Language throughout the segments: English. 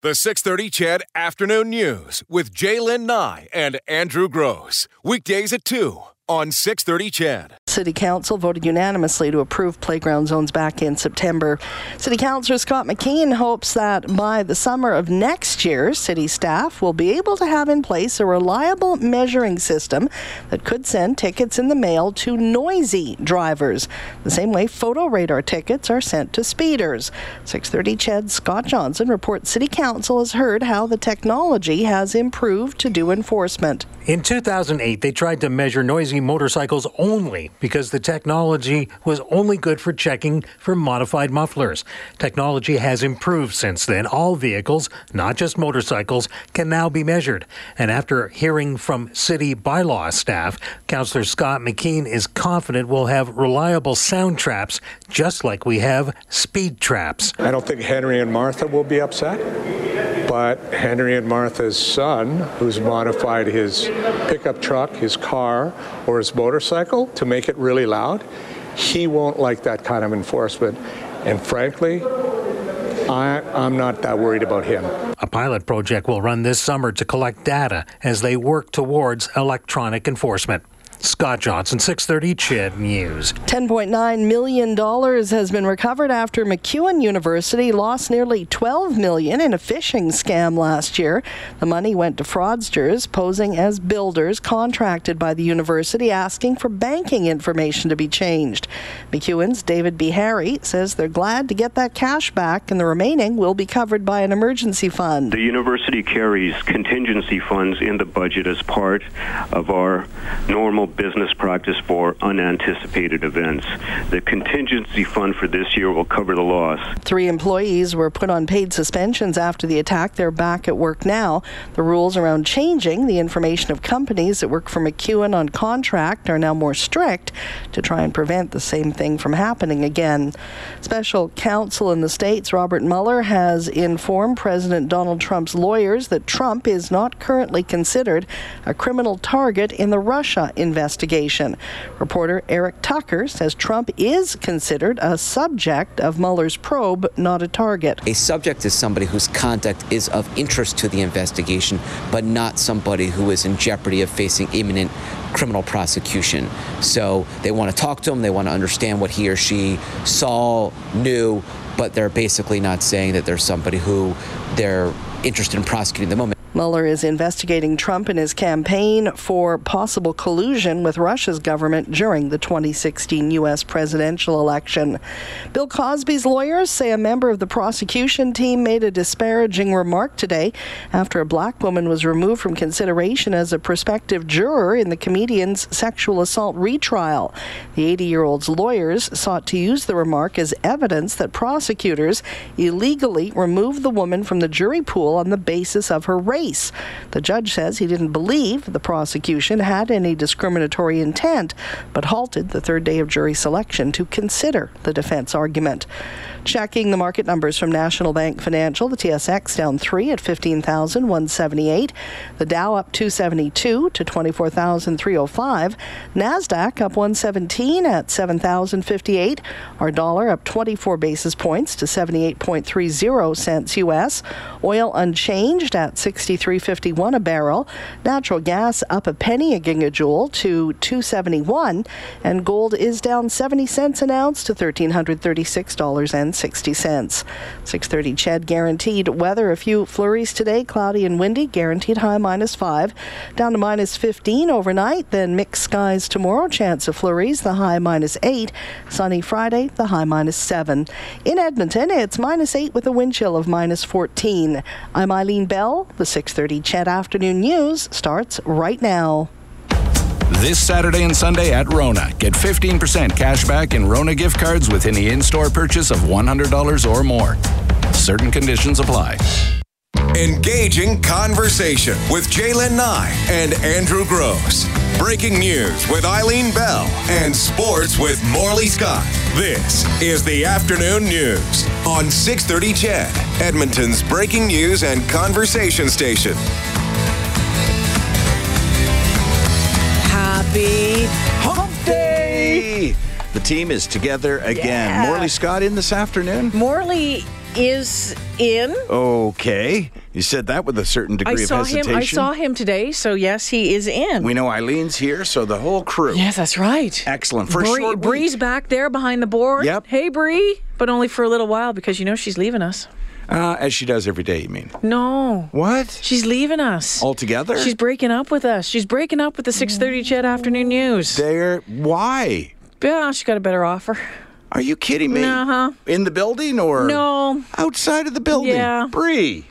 The 630 CHED Afternoon News with J'lyn Nye and Andrew Gross. Weekdays at 2 on 630 CHED. City Council voted unanimously to approve playground zones back in September. City Councillor Scott McKeen hopes that by the summer of next year, city staff will be able to have in place a reliable measuring system that could send tickets in the mail to noisy drivers, the same way photo radar tickets are sent to speeders. 630 CHED Scott Johnson reports City Council has heard how the technology has improved to do enforcement. In 2008, they tried to measure noisy motorcycles only because the technology was only good for checking for modified mufflers. Technology has improved since then. All vehicles, not just motorcycles, can now be measured. And after hearing from city bylaw staff, Councillor Scott McKeen is confident we'll have reliable sound traps just like we have speed traps. I don't think Henry and Martha will be upset, but Henry and Martha's son, who's modified his pickup truck, his car, or his motorcycle to make it really loud, he won't like that kind of enforcement. And frankly, I, I'm not that worried about him. A pilot project will run this summer to collect data as they work towards electronic enforcement. Scott Johnson, 630 CHED News. $10.9 million has been recovered after MacEwan University lost nearly 12 million in a phishing scam last year. The money went to fraudsters posing as builders contracted by the university asking for banking information to be changed. MacEwan's David B. Harry says they're glad to get that cash back and the remaining will be covered by an emergency fund. The university carries contingency funds in the budget as part of our normal business practice for unanticipated events. The contingency fund for this year will cover the loss. Three employees were put on paid suspensions after the attack. They're back at work now. The rules around changing the information of companies that work for MacEwan on contract are now more strict to try and prevent the same thing from happening again. Special counsel in the States, Robert Mueller, has informed President Donald Trump's lawyers that Trump is not currently considered a criminal target in the Russia investigation investigation. Reporter Eric Tucker says Trump is considered a subject of Mueller's probe, not a target. A subject is somebody whose conduct is of interest to the investigation, but not somebody who is in jeopardy of facing imminent criminal prosecution. So they want to talk to him, they want to understand what he or she saw, knew, but they're basically not saying that there's somebody who they're interested in prosecuting the moment. Mueller is investigating Trump and his campaign for possible collusion with Russia's government during the 2016 U.S. presidential election. Bill Cosby's lawyers say a member of the prosecution team made a disparaging remark today after a black woman was removed from consideration as a prospective juror in the comedian's sexual assault retrial. The 80 year old's lawyers sought to use the remark as evidence that prosecutors illegally removed the woman from the jury pool on the basis of her race. The judge says he didn't believe the prosecution had any discriminatory intent, but halted the third day of jury selection to consider the defense argument. Checking the market numbers from National Bank Financial, the TSX down 3 at 15,178, the Dow up 272 to 24,305, Nasdaq up 117 at 7,058, our dollar up 24 basis points to 78.30 cents US, oil unchanged at 63.51 a barrel, natural gas up a penny a gigajoule to 271, and gold is down 70 cents an ounce to $1,336 and $2.60. 630 CHED guaranteed weather. A few flurries today, cloudy and windy, guaranteed high minus 5, down to minus 15 overnight, then mixed skies tomorrow, chance of flurries, the high minus 8, sunny Friday, the high minus 7. In Edmonton, it's minus 8 with a wind chill of minus 14. I'm Eileen Bell. The 630 CHED Afternoon News starts right now. This Saturday and Sunday at Rona, get 15% cash back in Rona gift cards with any in store purchase of $100 or more. Certain conditions apply. Engaging conversation with J'lyn Nye and Andrew Gross. Breaking news with Eileen Bell and sports with Morley Scott. This is the afternoon news on 630 CHED, Edmonton's breaking news and conversation station. Happy Hump Day! The team is together again. Yeah. Morley Scott in this afternoon. Morley is in. Okay. You said that with a certain I degree saw of hesitation. him. I saw him today. So yes, he is in. We know Eileen's here, so the whole crew. yes, that's right. Excellent. For Bree, short Bree's back there behind the board. Yep. Hey, Bree, but only for a little while because you know she's leaving us. Uh, as she does every day, you mean? No, What? she's leaving us. Altogether? She's breaking up with us. She's breaking up with the 6:30 CHED Afternoon News. there. Why? Yeah, she got a better offer. Are you kidding me? Uh-huh. In the building or No, outside of the building? Yeah. Bree.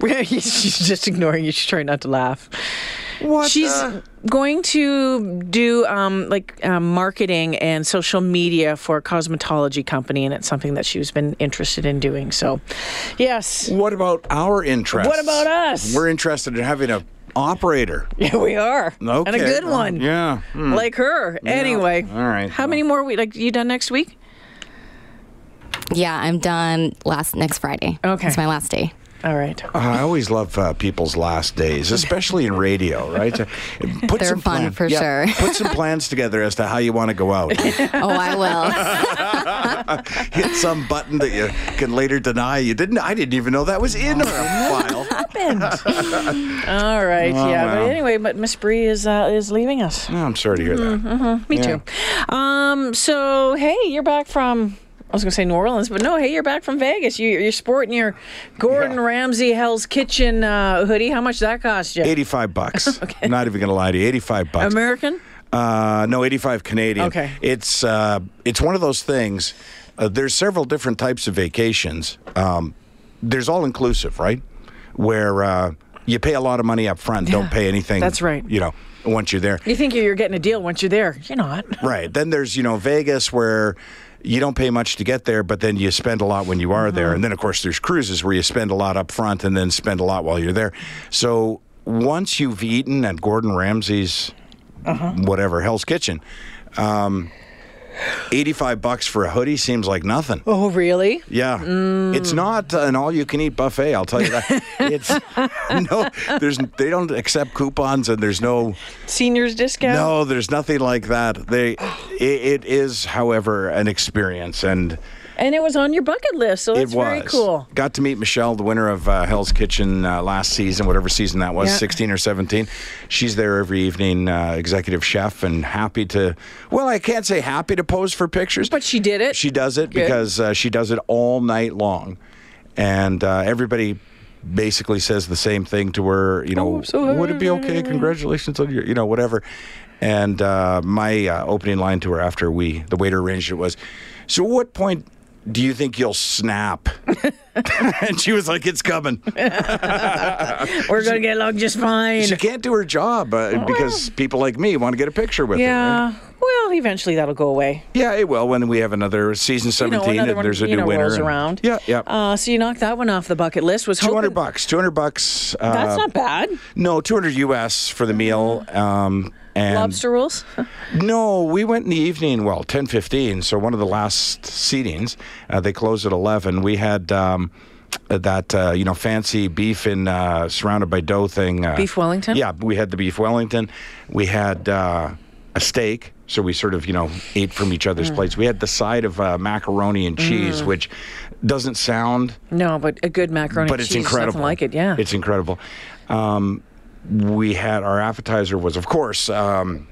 she's just ignoring you. She's trying not to laugh. What? She's the- going to do um, like um, marketing and social media for a cosmetology company, and it's something that she's been interested in doing. So, yes, What about our interest? What about us? We're interested in having a operator. yeah, we are, Okay. and a good one, Yeah. Hmm. like her. Anyway, All right. How many more? We like you done next week? Yeah, I'm done last next Friday. Okay. It's my last day. All right. I always love uh, people's last days, especially in radio, right? Uh, Put They're some fun plan- for yeah, sure. put some plans together as to how you want to go out. Oh, I will. Hit some button that you can later deny. You didn't. I didn't even know that was in our file. Happened. All right. Oh, yeah. well. But anyway, but Miss Bree is uh, is leaving us. Oh, I'm sorry to hear that. Me Yeah. too. Um. So hey, you're back from. I was gonna say New Orleans, but no. Hey, you're back from Vegas. You, you're sporting your Gordon Yeah. Ramsay Hell's Kitchen uh, hoodie. How much does that cost you? 85 bucks. Okay. Not even going to lie to you. 85 bucks. American. Uh, no, 85 Canadian. Okay. It's uh, it's one of those things. Uh, there's several different types of vacations. Um, there's all inclusive, right? Where uh, you pay a lot of money up front, don't pay anything. that's right. You know, once you're there. You think you're getting a deal once you're there? You're not. Right. Then there's, you know, Vegas where you don't pay much to get there, but then you spend a lot when you are there. And then, of course, there's cruises where you spend a lot up front and then spend a lot while you're there. So once you've eaten at Gordon Ramsay's, whatever, Hell's Kitchen, um, 85 bucks for a hoodie seems like nothing. Oh, really? Yeah, mm. it's not an all-you-can-eat buffet. I'll tell you that. it's no, there's they don't accept coupons, and there's no Seniors discount. no, there's nothing like that. They, it, it is, however, an experience, and And it was on your bucket list, so it was very cool. Got to meet Michelle, the winner of uh, Hell's Kitchen uh, last season, whatever season that was, Yeah. 16 or 17. She's there every evening, uh, executive chef, and happy to. Well, I can't say happy to pose for pictures, But she did it. she does it Good. because uh, she does it all night long, and uh, everybody basically says the same thing to her. You know, Oh, so would it be okay? Congratulations on your, you know, whatever. And uh, my uh, opening line to her after we the waiter arranged it was, "So, what point do you think you'll snap?" and she was like, "It's coming." We're gonna get along just fine. She can't do her job uh, because people like me want to get a picture with her. right? yeah. Well, eventually that'll go away. Yeah, it will when we have another season You know, 17 another and one, there's a you new know, winner. rolls and- around. Yeah, yeah. Uh, so you knocked that one off the bucket list. Was 200 hoping- bucks. 200 bucks. Uh, That's not bad. No, 200 US for the meal. Um, and Lobster rolls. No, we went in the evening. Well, 10:15. So one of the last seatings. Uh, they closed at 11. We had. Um, that uh, you know fancy beef in uh, surrounded by dough thing. Uh, Beef Wellington? Yeah, we had the beef Wellington. We had uh, a steak, so we sort of you know ate from each Mm. other's plates. We had the side of uh, macaroni and cheese, which doesn't sound No, but a good macaroni. but and it's cheese, incredible. Like it. Yeah. it's incredible. Um, we had our appetizer was of course um,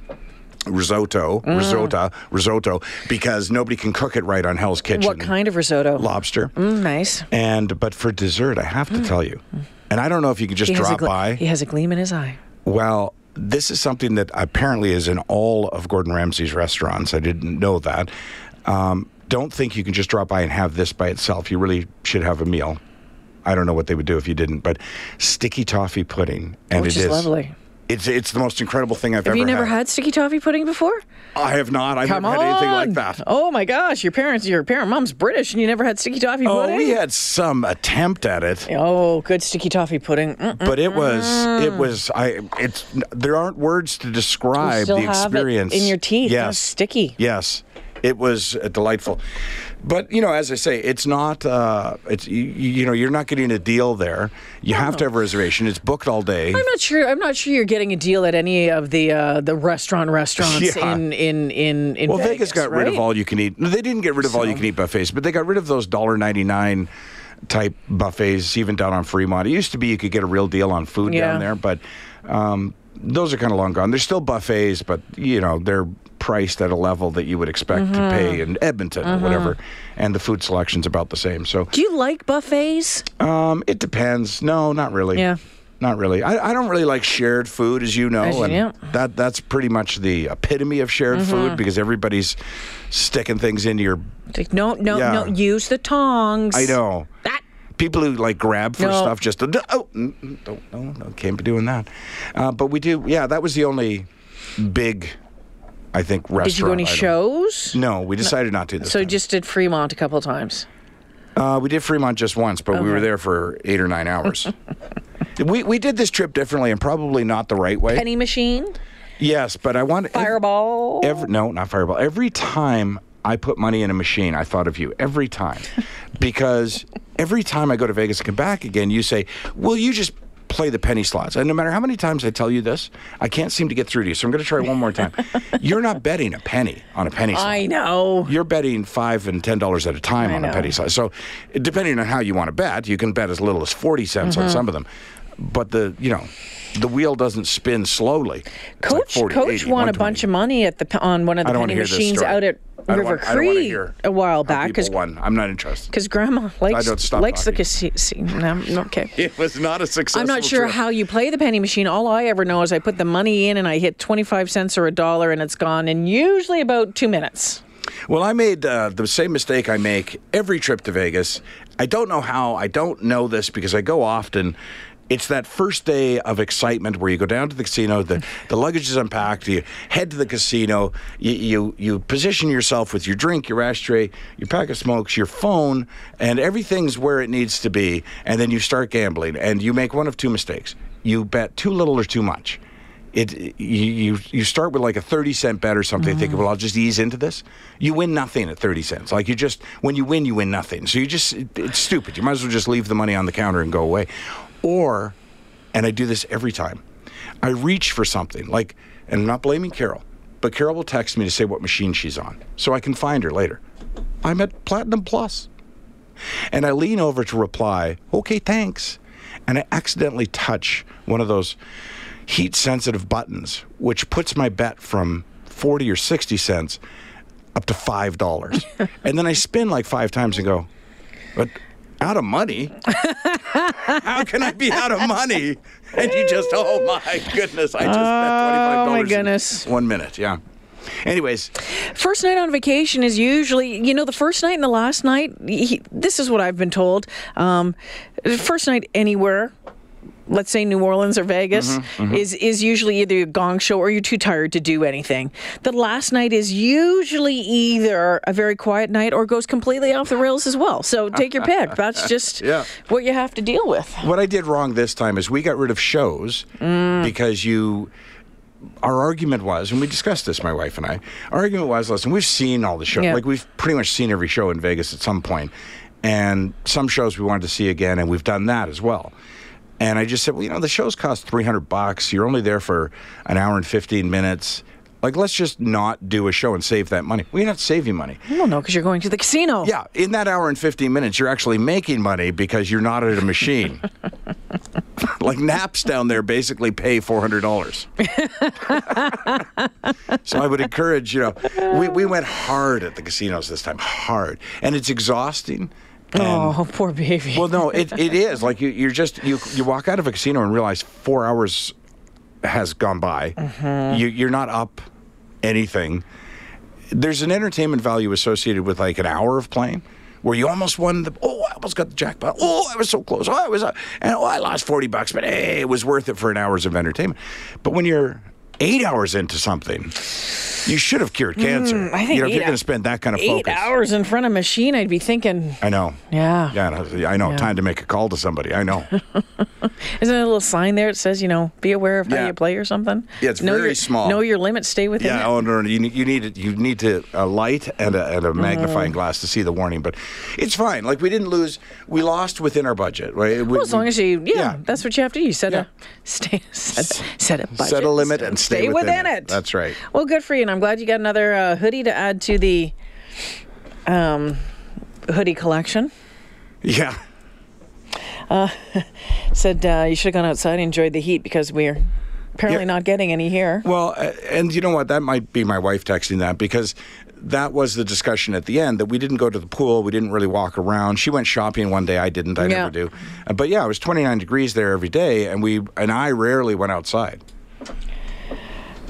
risotto, Mm. risotto, risotto, because nobody can cook it right on Hell's Kitchen. what kind of risotto? Lobster. Mm, nice. And but for dessert, I have to tell you, and I don't know if you could just He has, a drop gl- by. he has a gleam in his eye. Well, this is something that apparently is in all of Gordon Ramsay's restaurants. I didn't know that. Um, don't think you can just drop by and have this by itself. You really should have a meal. I don't know what they would do if you didn't, but sticky toffee pudding, and Which it is lovely. It's it's the most incredible thing I've Have ever Have you never had. had sticky toffee pudding before? I have not. I've Come never on. had anything like that. Oh my gosh, your parents, your parent mom's British, and you never had sticky toffee Oh, pudding. we had some attempt at it. Oh, good sticky toffee pudding. Mm-mm. but it was it was I it's there aren't words to describe the experience in your teeth. Yes, sticky. Yes, it was uh, delightful. But you know, as I say, it's not. Uh, it's you, you know, you're not getting a deal there. You have to have a reservation. It's booked all day. I'm not sure. I'm not sure you're getting a deal at any of the uh, the restaurant restaurants Yeah. in in in in well, Vegas, got rid of all you can eat. No, They didn't get rid of all you can eat buffets, but they got rid of those dollar ninety nine type buffets, even down on Fremont. It used to be you could get a real deal on food Yeah. down there, but um, those are kind of long gone. There's still buffets, but you know they're priced at a level that you would expect to pay in Edmonton or whatever, and the food selection's about the same. So Do you like buffets? um, it depends. No, not really. Yeah. Not really. I, I don't really like shared food, as you know, As you- and that that's pretty much the epitome of shared food because everybody's sticking things into your. Like, no, no, Yeah. no. Use the tongs. I know That. people who like grab for No. stuff just oh mm, mm, don't no no can't be doing that. Uh, but we do. Yeah, that was the only big, I think restaurant. Did you go any item. shows? No, we decided not to. This So you time. just did Fremont a couple times. Uh, we did Fremont just once, but we were there for eight or nine hours. we we did this trip differently and probably not the right way. Penny machine, Yes, but I want Fireball. Every, no, not Fireball. Every time I put money in a machine, I thought of you. Every time, because every time I go to Vegas and come back again, you say, "Will you just play the penny slots?" And no matter how many times I tell you this, I can't seem to get through to you. So I'm going to try one more time. You're not betting a penny on a penny slot. I know. You're betting five and ten dollars at a time I on a penny slot. So, depending on how you want to bet, you can bet as little as forty cents Mm-hmm. on some of them. But the you know, the wheel doesn't spin slowly. It's like Coach 40, Coach 80, won a bunch of money at the on one of the penny to hear this machines out at River want- I Cree hear a while back because won. I'm not interested. because Grandma likes likes the casino. No, okay. It was not a successful. I'm not sure trip. how you play the penny machine. All I ever know is I put the money in and I hit 25 cents or a dollar and it's gone in usually about two minutes. Well, I made uh, the same mistake I make every trip to Vegas. I don't know how. I don't know this because I go often. It's that first day of excitement where you go down to the casino, the, the luggage is unpacked, you head to the casino, you, you, you position yourself with your drink, your ashtray, your pack of smokes, your phone, and everything's where it needs to be. And then you start gambling, and you make one of two mistakes. You bet too little or too much. It you you, start with like a 30 cent bet or something thinking mm-hmm. well i'll just ease into this. You win nothing at 30 cents. Like you just when you win you win nothing. So you just it, it's stupid. You might as well just leave the money on the counter and go away or and i do this every time i reach for something like and i'm not blaming carol but carol will text me to say what machine she's on so i can find her later i'm at platinum plus and I lean over to reply, okay, thanks. And I accidentally touch one of those heat sensitive buttons, which puts my bet from 40 or 60 cents up to $5. and then I spin like five times and go, but out of money? How can I be out of money? And you just, oh my goodness, I just bet $25. Oh, my in goodness. One minute, yeah. Anyways, First night on vacation is usually, you know, the first night and the last night. He, this is what I've been told. Um, first night anywhere, let's say New Orleans or Vegas, Mm-hmm, is is usually either a gong show or you're too tired to do anything. The last night is usually either a very quiet night or goes completely off the rails as well. So take your pick. That's just Yeah. what you have to deal with. What I did wrong this time is we got rid of shows Mm. because you. Our argument was, and we discussed this, my wife and I. Our argument was, listen, we've seen all the shows. Yeah. Like we've pretty much seen every show in Vegas at some point, and some shows we wanted to see again, and we've done that as well. And I just said, well, you know, the shows cost three hundred bucks. You're only there for an hour and fifteen minutes. Like, let's just not do a show and save that money. We're not saving money. I don't because you're going to the casino. Yeah, in that hour and 15 minutes, you're actually making money because you're not at a machine. like naps down there basically pay $400. so I would encourage, you know, we, we went hard at the casinos this time, hard. And it's exhausting. And- Oh, poor baby. well, no, it, it is. Like you, you're just, you, you walk out of a casino and realize four hours has gone by. You, you're not up anything. There's an entertainment value associated with like an hour of playing where you almost won the, oh, I almost got the jackpot. Oh, I was so close. Oh, I was, uh, and oh, I lost 40 bucks, but hey, it was worth it for an hours of entertainment. But when you're eight hours into something, You should have cured cancer. Mm, I think you know, if you're going to spend that kind of Eight focus. hours in front of a machine, I'd be thinking, I know. yeah. Yeah, I know. Yeah. Time to make a call to somebody. I know. Isn't there a little sign there that says, you know, be aware of how you play or something? Yeah, it's know very your, small. Know your limits, stay within yeah. it. Oh no, no. You need you need it. You need to a light and a, and a Mm-hmm. magnifying glass to see the warning. But it's fine. Like we didn't lose. We lost within our budget. Right. We- Well, as long as you, yeah, Yeah. that's what you have to do. You set Yeah. a stay, set, set a budget, set a limit and stay, within, it. That's right. Well, good for you, and I'm glad you got another uh, hoodie to add to the um, hoodie collection. Yeah. Said uh, you should have gone outside and enjoyed the heat because we're apparently Yeah. not getting any here. Well, uh, and you know what? That might be my wife texting that because that was the discussion at the end that we didn't go to the pool. We didn't really walk around. She went shopping one day. I didn't. I Yeah. never do. Uh, But yeah, it was 29 degrees there every day, and we and I rarely went outside.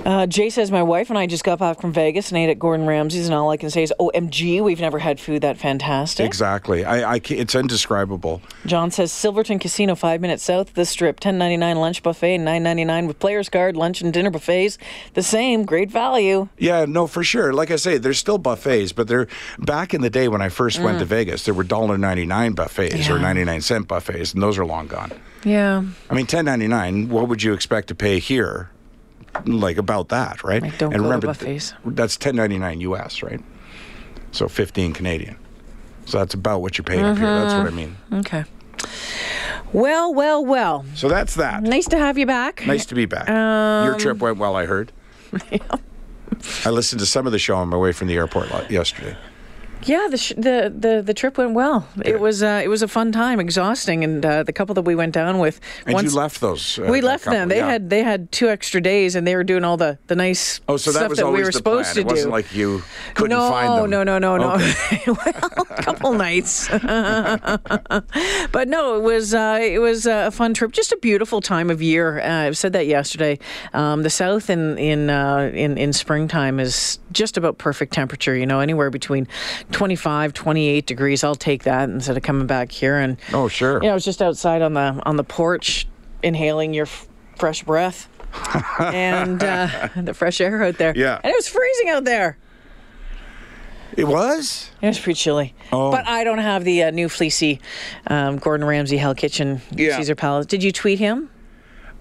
Uh, Jay says my wife and I just got back from Vegas and ate at Gordon Ramsay's, and all I can say is, "OMG, we've never had food that fantastic." Exactly. I, I it's indescribable. John says Silverton Casino, five minutes south of the Strip, ten ninety nine lunch buffet, nine ninety nine with players card, lunch and dinner buffets, the same, great value. Yeah, no, for sure. Like I say, there's still buffets, but they're back in the day when I first went to Vegas. There were $1.99 buffets or Mm. 99 cent buffets, and those are long gone. Yeah, I mean, 10.99. What would you expect to pay here? Like about that, right? I don't and go to remember, buffets. th- that's 10.99 US, right? So 15 Canadian. So that's about what you're paying up here. That's what I mean. okay. Well, well, well. So that's that. Nice to have you back. Nice to be back. Um, Your trip went well, I heard. Yeah. I listened to some of the show on my way from the airport yesterday. Yeah, the, sh- the the the trip went well. It was uh, it was a fun time, exhausting, and uh, the couple that we went down with. And once- you left those. Uh, we that left them. They yeah. had they had two extra days, and they were doing all the the nice Oh, so that stuff was that always we were the supposed plan. to it wasn't do. like you couldn't no, find them. no, no, no, no. Okay. well, a couple nights, but no, it was uh, it was a fun trip. Just a beautiful time of year. Uh, I've said that yesterday. Um, the south in in uh, in in springtime is just about perfect temperature. You know, anywhere between 25, 28 degrees. I'll take that instead of coming back here and. Oh, sure. Yeah, I was just outside on the on the porch, inhaling your f- fresh breath and uh, the fresh air out there. Yeah. and it was freezing out there. It was? It was pretty chilly. Oh. But I don't have the uh, new fleecy um, Gordon Ramsay Hell Kitchen Yeah. Caesar Palace. Did you tweet him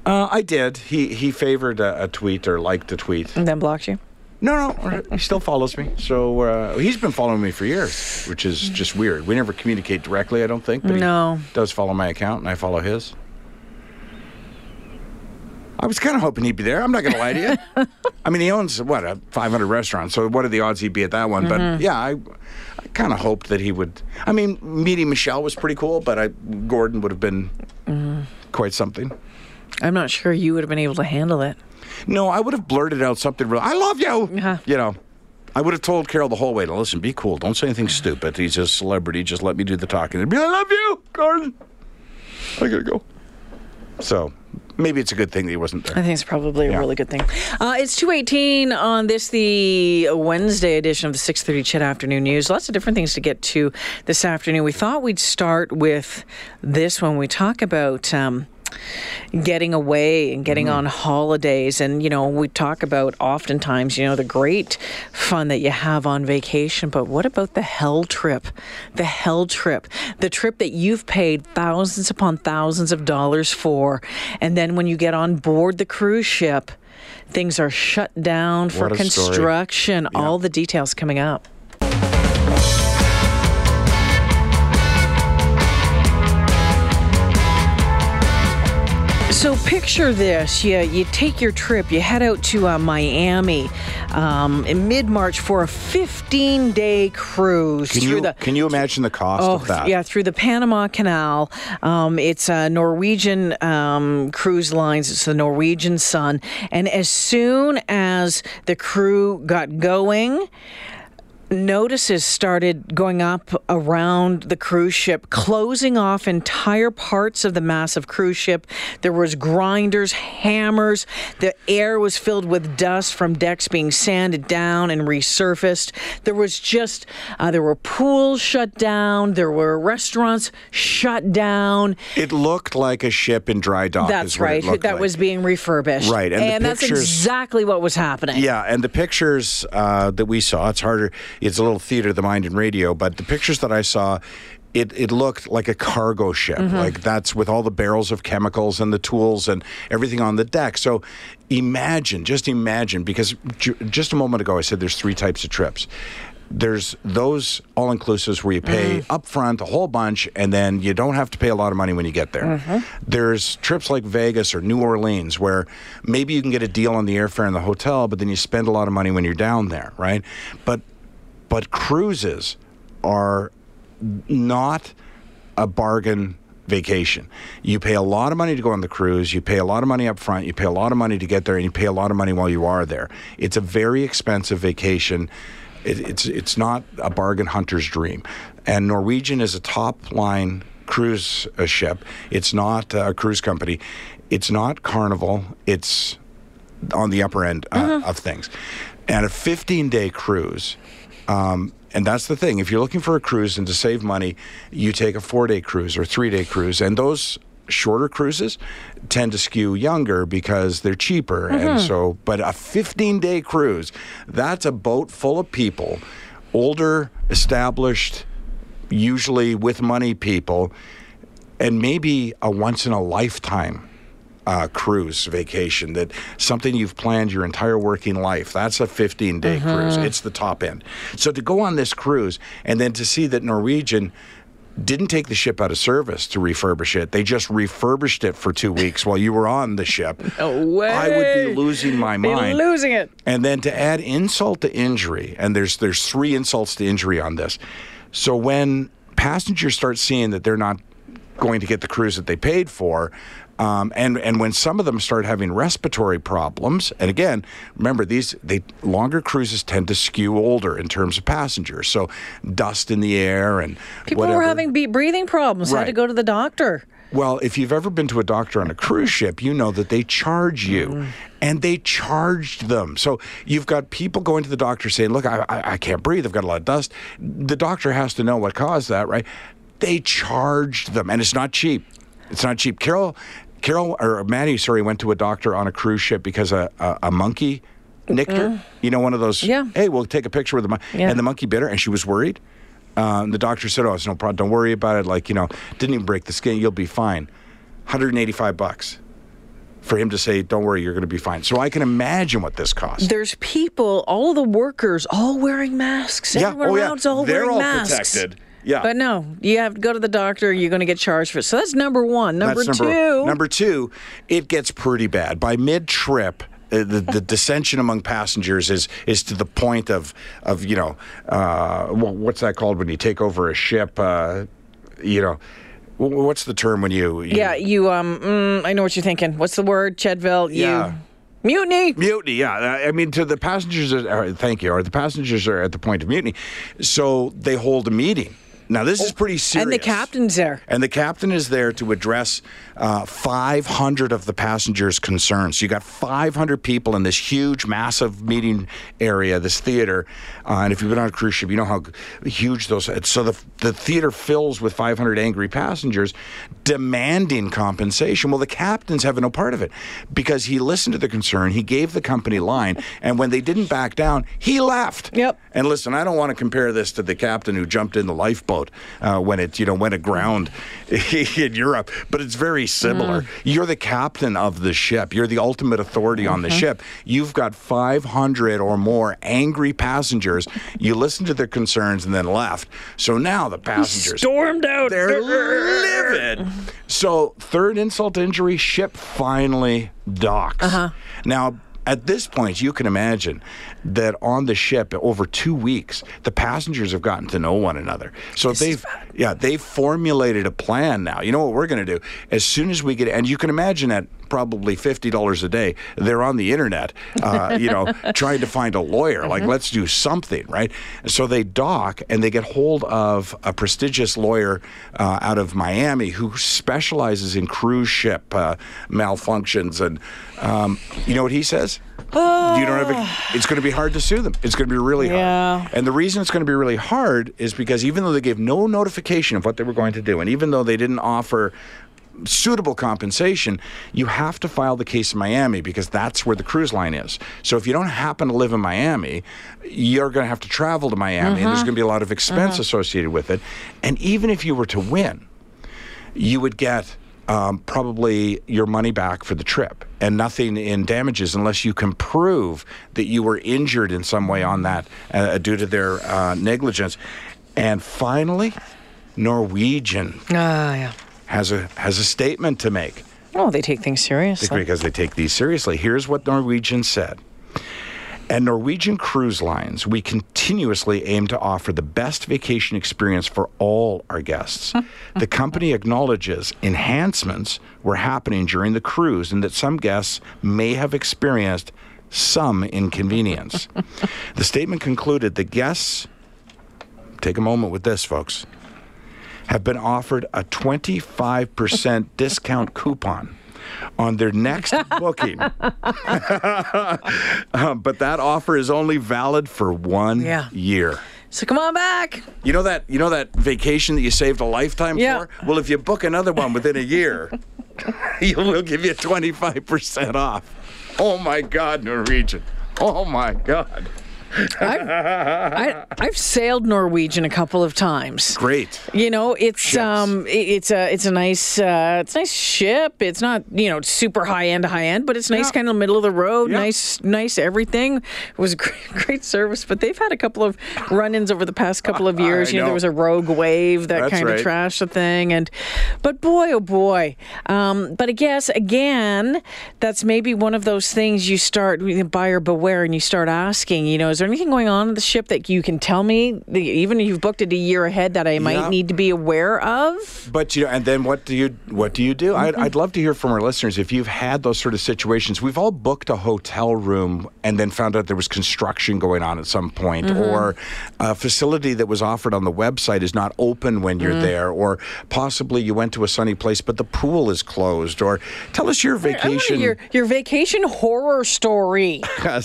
Uh, I did. He he favored a, a tweet or liked a tweet. and then blocked you? No, no, he still follows me. So uh, he's been following me for years, which is just weird. We never communicate directly, I don't think. But No. he does follow my account, and I follow his. I was kind of hoping he'd be there. I'm not going to lie to you. I mean, he owns what a 500 restaurants. So what are the odds he'd be at that one? Mm-hmm. But yeah, I, I kind of hoped that he would. I mean, meeting Michelle was pretty cool, but I, Gordon would have been Mm-hmm. quite something. I'm not sure you would have been able to handle it. No, I would have blurted out something real. I love you. Uh-huh. You know, I would have told Carol the whole way to listen, be cool. Don't say anything stupid. He's a celebrity. Just let me do the talking. And be, I love you, Gordon. I gotta go. So maybe it's a good thing that he wasn't there. I think it's probably a really good thing. Uh, it's 218 on this, the Wednesday edition of the 630 CHED Afternoon News. Lots of different things to get to this afternoon. We thought we'd start with this when we talk about... Um, getting away and getting on holidays. And you know we talk about oftentimes you know the great fun that you have on vacation but what about the hell trip? The hell trip. The trip that you've paid thousands upon thousands of dollars for. And then when you get on board the cruise ship things are shut down for construction. All the details coming up So picture this: you you take your trip, you head out to uh, Miami um, in mid March for a 15 day cruise Can through you the. can you imagine the cost Oh, of that? yeah, through the Panama Canal. Um, it's a Norwegian um, cruise lines. It's the Norwegian Sun. And as soon as the crew got going, notices started going up around the cruise ship, closing off entire parts of the massive cruise ship. There was grinders, hammers. The air was filled with dust from decks being sanded down and resurfaced. There was just uh, there were pools shut down. There were restaurants shut down. It looked like a ship in dry dock. That's right. That like. was being refurbished. Right, and, and that's exactly what was happening. Yeah, and the pictures uh, that we saw, it's harder. It's a little theater of the mind and radio, but the pictures that I saw, it, it looked like a cargo ship. Mm-hmm. Like that's with all the barrels of chemicals and the tools and everything on the deck. So imagine, just imagine, because just a moment ago I said there's three types of trips there's those all inclusives where you pay mm. up front a whole bunch and then you don't have to pay a lot of money when you get there. Mm-hmm. There's trips like Vegas or New Orleans where maybe you can get a deal on the airfare and the hotel, but then you spend a lot of money when you're down there, right? But but cruises are not a bargain vacation. You pay a lot of money to go on the cruise, you pay a lot of money up front, you pay a lot of money to get there, and you pay a lot of money while you are there. It's a very expensive vacation. It, it's it's not a bargain hunter's dream, and Norwegian is a top line cruise uh, ship. It's not a cruise company. It's not Carnival. It's on the upper end uh, mm-hmm. of things, and a 15 day cruise. Um, and that's the thing. If you're looking for a cruise and to save money, you take a four day cruise or three day cruise. And those shorter cruises tend to skew younger because they're cheaper. Mm-hmm. And so, but a 15 day cruise, that's a boat full of people, older, established, usually with money people, and maybe a once in a lifetime uh, cruise vacation that something you've planned your entire working life. That's a 15 day mm-hmm. cruise. It's the top end. So to go on this cruise and then to see that Norwegian didn't take the ship out of service to refurbish it. They just refurbished it for two weeks while you were on the ship. No way. I would be losing my mind. Be losing it. And then to add insult to injury, and there's there's three insults to injury on this. So when passengers start seeing that they're not going to get the cruise that they paid for, um, and and when some of them start having respiratory problems, and again, remember these they longer cruises tend to skew older in terms of passengers. So dust in the air and people whatever. were having breathing problems. Right. Had to go to the doctor. Well, if you've ever been to a doctor on a cruise ship, you know that they charge you. Mm. And they charged them. So you've got people going to the doctor saying, Look, I, I, I can't breathe. I've got a lot of dust. The doctor has to know what caused that, right? They charged them, and it's not cheap. It's not cheap. Carol Carol or Maddie, sorry, went to a doctor on a cruise ship because a, a, a monkey nicked her. Mm. You know, one of those. Yeah. Hey, we'll take a picture with the monkey. Yeah. And the monkey bit her, and she was worried. Um, the doctor said, "Oh, it's no problem. Don't worry about it. Like, you know, didn't even break the skin. You'll be fine." 185 bucks for him to say, "Don't worry, you're going to be fine." So I can imagine what this costs. There's people, all the workers, all wearing masks. Yeah, Everyone oh yeah, all they're wearing all masks. protected. Yeah. But no, you have to go to the doctor. You're going to get charged for it. So that's number one. Number, two. Number two, it gets pretty bad. By mid trip, uh, the, the dissension among passengers is is to the point of of you know uh, what's that called when you take over a ship uh, you know what's the term when you, you yeah you um mm, I know what you're thinking what's the word Chedville you yeah Mutiny. Mutiny, yeah. I mean, to the passengers, are, thank you, or the passengers are at the point of mutiny. So they hold a meeting now, this is oh, pretty serious. And the captain's there. And the captain is there to address uh, 500 of the passengers' concerns. So you got 500 people in this huge, massive meeting area, this theater. Uh, and if you've been on a cruise ship, you know how huge those. Are so the the theater fills with 500 angry passengers demanding compensation. Well, the captain's having no part of it because he listened to the concern, he gave the company line, and when they didn't back down, he left. Yep. And listen, I don't want to compare this to the captain who jumped in the lifeboat uh, when it you know went aground in Europe, but it's very similar. Mm. You're the captain of the ship. You're the ultimate authority mm-hmm. on the mm-hmm. ship. You've got 500 or more angry passengers. You listened to their concerns and then left. So now the passengers stormed out. They're livid. So third insult injury, ship finally docks. Uh-huh. Now at this point, you can imagine that on the ship over two weeks, the passengers have gotten to know one another. So this they've, yeah, they've formulated a plan now. You know what we're going to do? As soon as we get, and you can imagine at probably fifty dollars a day. They're on the internet, uh, you know, trying to find a lawyer. Like, let's do something, right? So they dock and they get hold of a prestigious lawyer uh, out of Miami who specializes in cruise ship uh, malfunctions. And um, you know what he says? you don't have a, it's going to be hard to sue them. It's going to be really Yeah. hard. And the reason it's going to be really hard is because even though they gave no notification of what they were going to do, and even though they didn't offer suitable compensation, you have to file the case in Miami because that's where the cruise line is. So if you don't happen to live in Miami, you're going to have to travel to Miami, and there's going to be a lot of expense associated with it. And even if you were to win, you would get um, probably your money back for the trip and nothing in damages unless you can prove that you were injured in some way on that uh, due to their uh, negligence. And finally, Norwegian Ah, yeah. Has a has a statement to make Oh, they take things seriously. because they take these seriously. Here's what Norwegian said. At Norwegian Cruise Lines, we continuously aim to offer the best vacation experience for all our guests. the company acknowledges enhancements were happening during the cruise and that some guests may have experienced some inconvenience. the statement concluded that guests, take a moment with this, folks, have been offered a 25% discount coupon on their next booking. Um, but that offer is only valid for one Yeah. year. So come on back. You know that you know that vacation that you saved a lifetime Yeah. for? Well, if you book another one within a year, we'll give you 25% off. Oh my god, Norwegian. Oh my god. I, I've sailed Norwegian a couple of times. Great. You know, it's Ships. um, it- it's a it's a nice uh, it's a nice ship. It's not you know super high end high end, but it's nice Yeah. kind of middle of the road. Yeah. Nice nice everything. It was a great, great service, but they've had a couple of run-ins over the past couple of years. I you know, know. there was a rogue wave that That's kind of trashed the thing, and but boy oh boy. Um, but I guess again, that's maybe one of those things you start buyer beware, and you start asking. You know, is there anything going on in the ship that you can tell me, even if you've booked it a year ahead, that I might Yeah. need to be aware of? But you know, and then what do you what do you do? I'd, mm-hmm. I'd love to hear from our listeners if you've had those sort of situations. We've all booked a hotel room and then found out there was construction going on at some point, mm-hmm. or a facility that was offered on the website is not open when you're mm. there, or possibly you went to a sunny place but the pool is closed. Or tell us your vacation. Your, your vacation horror story. Oh,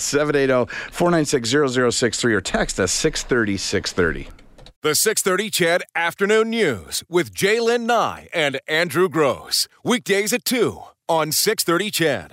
780-496-0063 or text us 630 630. The 630 CHED Afternoon News with J'lyn Nye and Andrew Gross. Weekdays at 2 on 630 CHED.